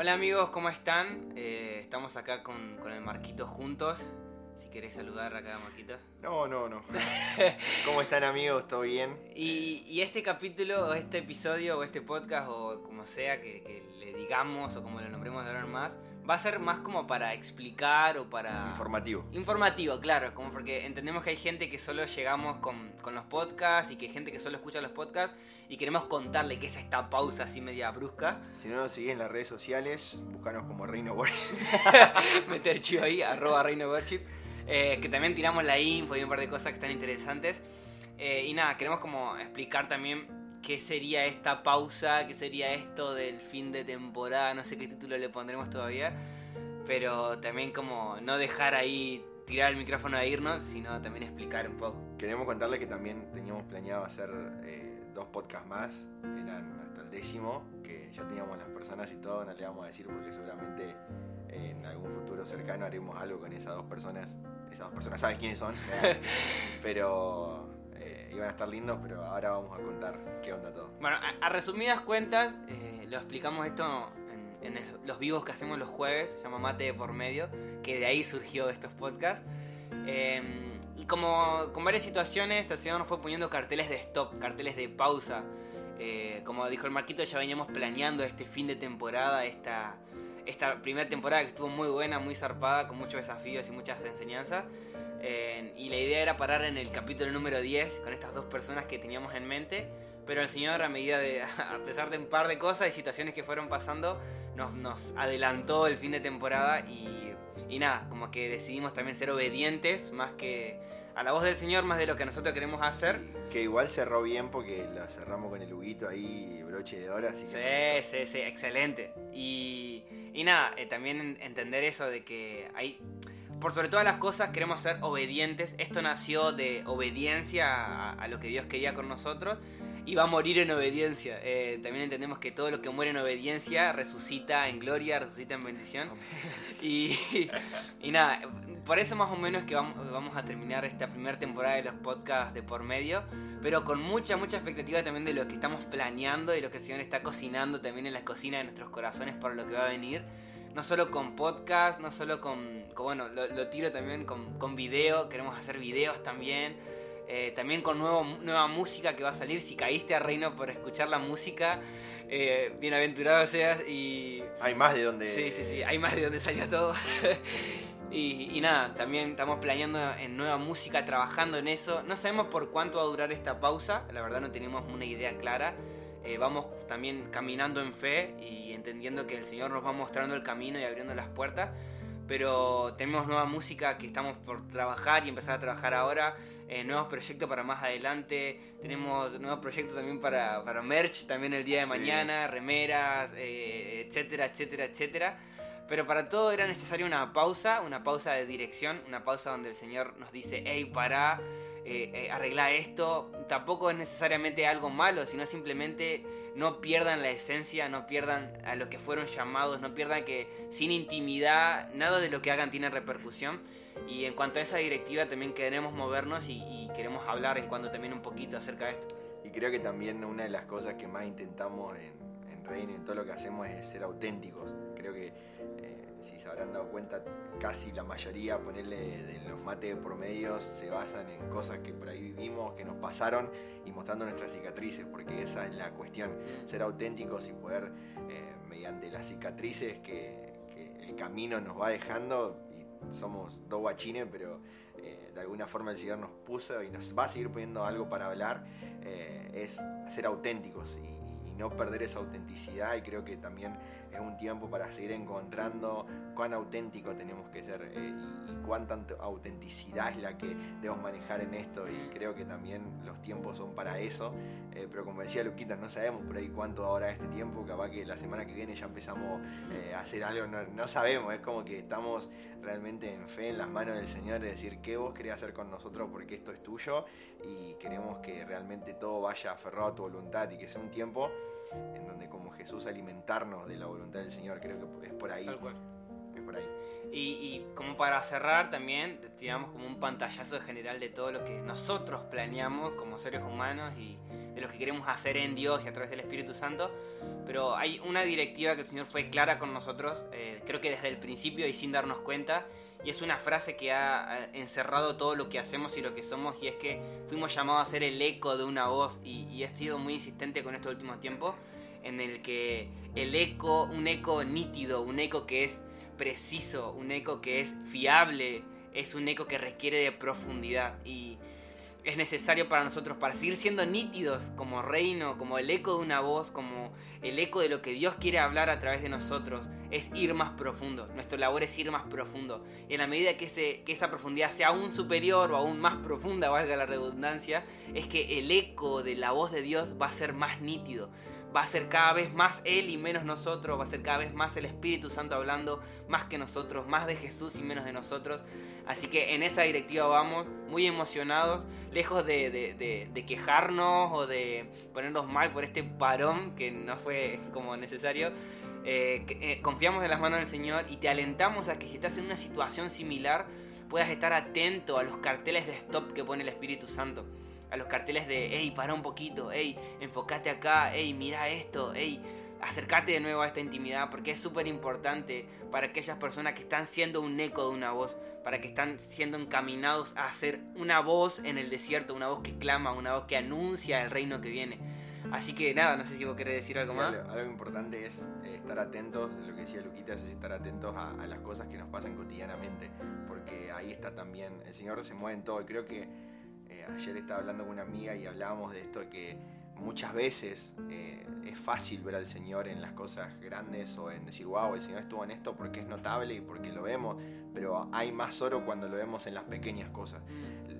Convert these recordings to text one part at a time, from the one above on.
Hola amigos, ¿cómo están? Eh, estamos acá con, con el Marquito juntos. Si querés saludar acá, Marquito. No, no, no. ¿Cómo están amigos? ¿Todo bien? Y, y este capítulo, o este episodio, o este podcast, o como sea que, que le digamos, o como lo nombremos de ahora en más, va a ser más como para explicar o para... Informativo. Informativo, claro, como porque entendemos que hay gente que solo llegamos con, con los podcasts y que hay gente que solo escucha los podcasts y queremos contarle que es esta pausa así media brusca. Si no nos seguís en las redes sociales, búscanos como Reino Worship. Meter chivo ahí, arroba Reino Worship. eh, que también tiramos la info y un par de cosas que están interesantes. Eh, y nada, queremos como explicar también qué sería esta pausa, qué sería esto del fin de temporada, no sé qué título le pondremos todavía. Pero también como no dejar ahí tirar el micrófono e irnos, sino también explicar un poco. Queremos contarles que también teníamos planeado hacer eh, dos podcasts más. Eran hasta el décimo, que ya teníamos las personas y todo. No le vamos a decir porque seguramente eh, en algún futuro cercano haremos algo con esas dos personas. Esas dos personas saben quiénes son. pero iban a estar lindos, pero ahora vamos a contar qué onda todo. Bueno, a, resumidas cuentas, eh, lo explicamos esto en, los vivos que hacemos los jueves, se llama Mate de por medio, que de ahí surgió estos podcasts. Eh, y como con varias situaciones, el señor nos fue poniendo carteles de stop, carteles de pausa. Eh, como dijo el Marquito, ya veníamos planeando este fin de temporada, esta, esta primera temporada que estuvo muy buena, muy zarpada, con muchos desafíos y muchas enseñanzas. Y la idea era parar en el capítulo número 10 con estas dos personas que teníamos en mente. Pero el Señor, a medida de, a pesar de un par de cosas y situaciones que fueron pasando, nos, nos adelantó el fin de temporada y, y nada, como que decidimos también ser obedientes más que a la voz del Señor, más de lo que nosotros queremos hacer. Que igual cerró bien porque lo cerramos con el huguito ahí, broche de oro, así que... Sí, sí, sí, excelente. Y, y nada, eh, también en- entender eso de que hay, por sobre todas las cosas, queremos ser obedientes. Esto nació de obediencia a, a lo que Dios quería con nosotros y va a morir en obediencia. Eh, también entendemos que todo lo que muere en obediencia resucita en gloria, resucita en bendición. Y, y nada, por eso más o menos que vamos, a terminar esta primera temporada de los podcasts de por medio, pero con mucha, mucha expectativa también de lo que estamos planeando y lo que el Señor está cocinando también en la cocina de nuestros corazones para lo que va a venir. No solo con podcast, no solo con, con- bueno, lo, lo tiro también con, con video, queremos hacer videos también. Eh, también con nuevo, nueva música que va a salir. Si caíste a Reino por escuchar la música, eh, bienaventurado seas y Hay más de donde... Sí, sí, sí, hay más de donde salió todo. y, y nada, también estamos planeando en nueva música, trabajando en eso. No sabemos por cuánto va a durar esta pausa, la verdad no tenemos una idea clara. Eh, vamos también caminando en fe y entendiendo que el Señor nos va mostrando el camino y abriendo las puertas. Pero tenemos nueva música que estamos por trabajar y empezar a trabajar ahora. Eh, nuevos proyectos para más adelante. Tenemos nuevos proyectos también para, para merch también el día de Sí. mañana, remeras, eh, etcétera, etcétera, etcétera. Pero para todo era necesaria una pausa, una pausa de dirección, una pausa donde el Señor nos dice, hey, pará, eh, eh, arregla esto. Tampoco es necesariamente algo malo, sino simplemente no pierdan la esencia, no pierdan a los que fueron llamados, no pierdan que sin intimidad nada de lo que hagan tiene repercusión. Y en cuanto a esa directiva también queremos movernos y, queremos hablar en cuanto también un poquito acerca de esto. Y creo que también una de las cosas que más intentamos en, en Reino en todo lo que hacemos es ser auténticos. Creo que, si se habrán dado cuenta, casi la mayoría, ponerle de los mates por medio, se basan en cosas que por ahí vivimos, que nos pasaron y mostrando nuestras cicatrices, porque esa es la cuestión, ser auténticos y poder, eh, mediante las cicatrices que, el camino nos va dejando, y somos dos guachines, pero eh, de alguna forma el Señor nos puso y nos va a seguir poniendo algo para hablar, eh, es ser auténticos y no perder esa autenticidad y creo que también es un tiempo para seguir encontrando cuán auténtico tenemos que ser eh, y, cuánta aut- autenticidad es la que debemos manejar en esto y creo que también los tiempos son para eso, eh, pero como decía Luquita, no sabemos por ahí cuánto ahora este tiempo, capaz que la semana que viene ya empezamos eh, a hacer algo, no, no sabemos, es como que estamos realmente en fe en las manos del Señor, de decir qué vos querés hacer con nosotros porque esto es tuyo y queremos que realmente todo vaya aferrado a tu voluntad y que sea un tiempo en donde como Jesús alimentarnos de la voluntad del Señor, creo que es por ahí. Tal cual. Es por ahí. Y, como para cerrar también, tiramos como un pantallazo general de todo lo que nosotros planeamos como seres humanos y de lo que queremos hacer en Dios y a través del Espíritu Santo. Pero hay una directiva que el Señor fue clara con nosotros, eh, creo que desde el principio y sin darnos cuenta, y es una frase que ha encerrado todo lo que hacemos y lo que somos, y es que fuimos llamados a ser el eco de una voz, y, y he sido muy insistente con estos últimos tiempos, en el que el eco, un eco nítido, un eco que es preciso, un eco que es fiable, es un eco que requiere de profundidad y es necesario para nosotros para seguir siendo nítidos como reino, como el eco de una voz, como el eco de lo que Dios quiere hablar a través de nosotros, es ir más profundo. Nuestra labor es ir más profundo. Y en la medida que, ese, que esa profundidad sea aún superior o aún más profunda, valga la redundancia, es que el eco de la voz de Dios va a ser más nítido, va a ser cada vez más Él y menos nosotros, va a ser cada vez más el Espíritu Santo hablando más que nosotros, más de Jesús y menos de nosotros. Así que en esa directiva vamos, muy emocionados, lejos de, quejarnos o de ponernos mal por este parón que no fue como necesario. Eh, eh, confiamos en las manos del Señor y te alentamos a que si estás en una situación similar puedas estar atento a los carteles de stop que pone el Espíritu Santo a los carteles de, hey, para un poquito, hey, enfócate acá, hey, mira esto, hey, acércate de nuevo a esta intimidad, porque es súper importante para aquellas personas que están siendo un eco de una voz, para que están siendo encaminados a ser una voz en el desierto, una voz que clama, una voz que anuncia el reino que viene. Así que nada, no sé si vos querés decir algo más. Algo, importante es eh, estar atentos, lo que decía Luquita, es estar atentos a, a, las cosas que nos pasan cotidianamente, porque ahí está también, el Señor se mueve en todo, y creo que ayer estaba hablando con una amiga y hablábamos de esto que muchas veces eh, es fácil ver al Señor en las cosas grandes o en decir, wow, el Señor estuvo en esto porque es notable y porque lo vemos, pero hay más oro cuando lo vemos en las pequeñas cosas.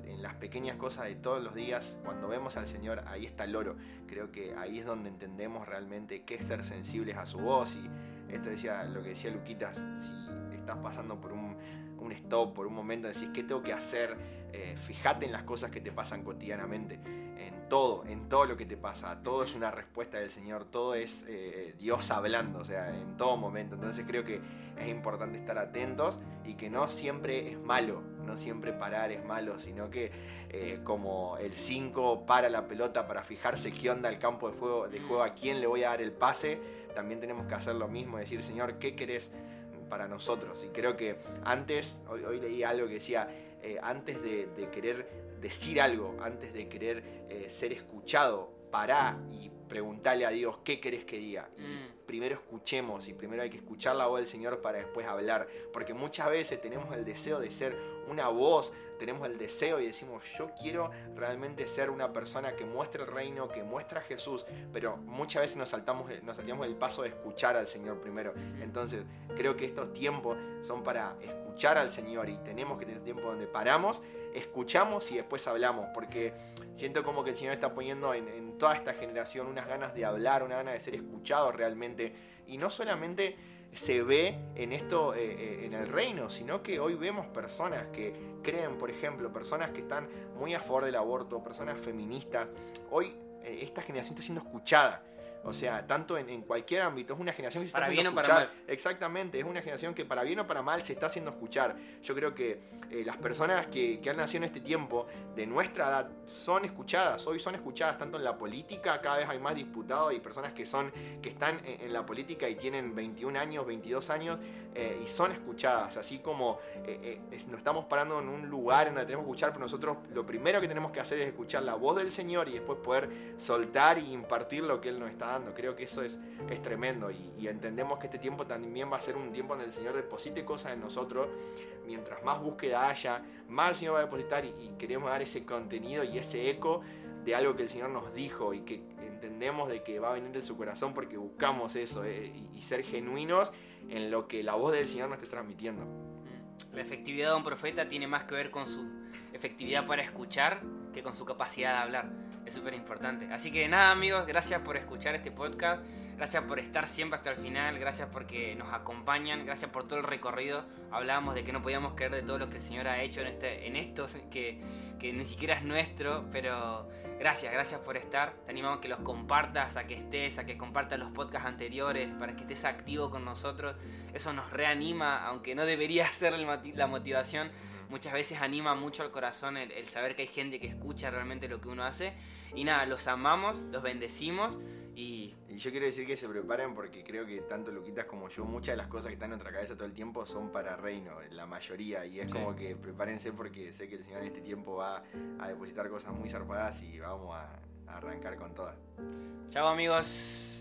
En las pequeñas cosas de todos los días, cuando vemos al Señor, ahí está el oro. Creo que ahí es donde entendemos realmente qué es ser sensibles a su voz. Y esto decía lo que decía Luquitas, si estás pasando por un, un stop, por un momento, decís, ¿qué tengo que hacer? Eh, fíjate en las cosas que te pasan cotidianamente, en todo, en todo lo que te pasa. Todo es una respuesta del Señor, todo es eh, Dios hablando, o sea, en todo momento. Entonces creo que es importante estar atentos y que no siempre es malo, no siempre parar es malo, sino que eh, como el 5 para la pelota para fijarse qué onda el campo de juego, de juego, a quién le voy a dar el pase, también tenemos que hacer lo mismo, decir, Señor, ¿qué querés? Para nosotros. Y creo que antes, hoy, hoy leí algo que decía, eh, antes de, querer decir algo, antes de querer eh, ser escuchado, pará y preguntarle a Dios qué querés que diga. Y mm. primero escuchemos y primero hay que escuchar la voz del Señor para después hablar. Porque muchas veces tenemos el deseo de ser una voz, tenemos el deseo y decimos, yo quiero realmente ser una persona que muestre el reino, que muestra a Jesús, pero muchas veces nos saltamos, nos saltamos el paso de escuchar al Señor primero. Entonces, creo que estos tiempos son para escuchar al Señor y tenemos que tener tiempo donde paramos, escuchamos y después hablamos, porque siento como que el Señor está poniendo en, en toda esta generación unas ganas de hablar, una ganas de ser escuchado realmente, y no solamente se ve en esto, eh, eh, en el reino, sino que hoy vemos personas que creen, por ejemplo, personas que están muy a favor del aborto, personas feministas. Hoy eh, esta generación está siendo escuchada. O sea, tanto en, cualquier ámbito, es una generación que se está haciendo escuchar. Para mal. Exactamente, es una generación que para bien o para mal se está haciendo escuchar. Yo creo que eh, las personas que, han nacido en este tiempo, de nuestra edad, son escuchadas. Hoy son escuchadas tanto en la política, cada vez hay más diputados y personas que, son, que están en, la política y tienen 21 años, 22 años eh, y son escuchadas. Así como eh, nos estamos parando en un lugar en donde tenemos que escuchar, pero nosotros lo primero que tenemos que hacer es escuchar la voz del Señor y después poder soltar y impartir lo que Él nos está Creo que eso es, es tremendo y, entendemos que este tiempo también va a ser un tiempo donde el Señor deposite cosas en nosotros. Mientras más búsqueda haya, más el Señor va a depositar y, queremos dar ese contenido y ese eco de algo que el Señor nos dijo y que entendemos de que va a venir de su corazón porque buscamos eso eh, y, ser genuinos en lo que la voz del Señor nos esté transmitiendo. Mm. La efectividad de un profeta tiene más que ver con su efectividad para escuchar que con su capacidad de hablar. Es súper importante. Así que nada amigos, gracias por escuchar este podcast. Gracias por estar siempre hasta el final, gracias porque nos acompañan, gracias por todo el recorrido. Hablábamos de que no podíamos creer de todo lo que el Señor ha hecho en, este, en esto, que, que ni siquiera es nuestro, pero gracias, gracias por estar. Te animamos a que los compartas, a que estés, a que compartas los podcasts anteriores, para que estés activo con nosotros. Eso nos reanima, aunque no debería ser la motivación. Muchas veces anima mucho al corazón el, el saber que hay gente que escucha realmente lo que uno hace. Y nada, los amamos, los bendecimos. Y... yo quiero decir que se preparen porque creo que tanto Luquitas como yo, muchas de las cosas que están en nuestra cabeza todo el tiempo son para reino, la mayoría. Y es como que prepárense porque sé que el Señor en este tiempo va a depositar cosas muy zarpadas y vamos a, a arrancar con todas. Chao amigos.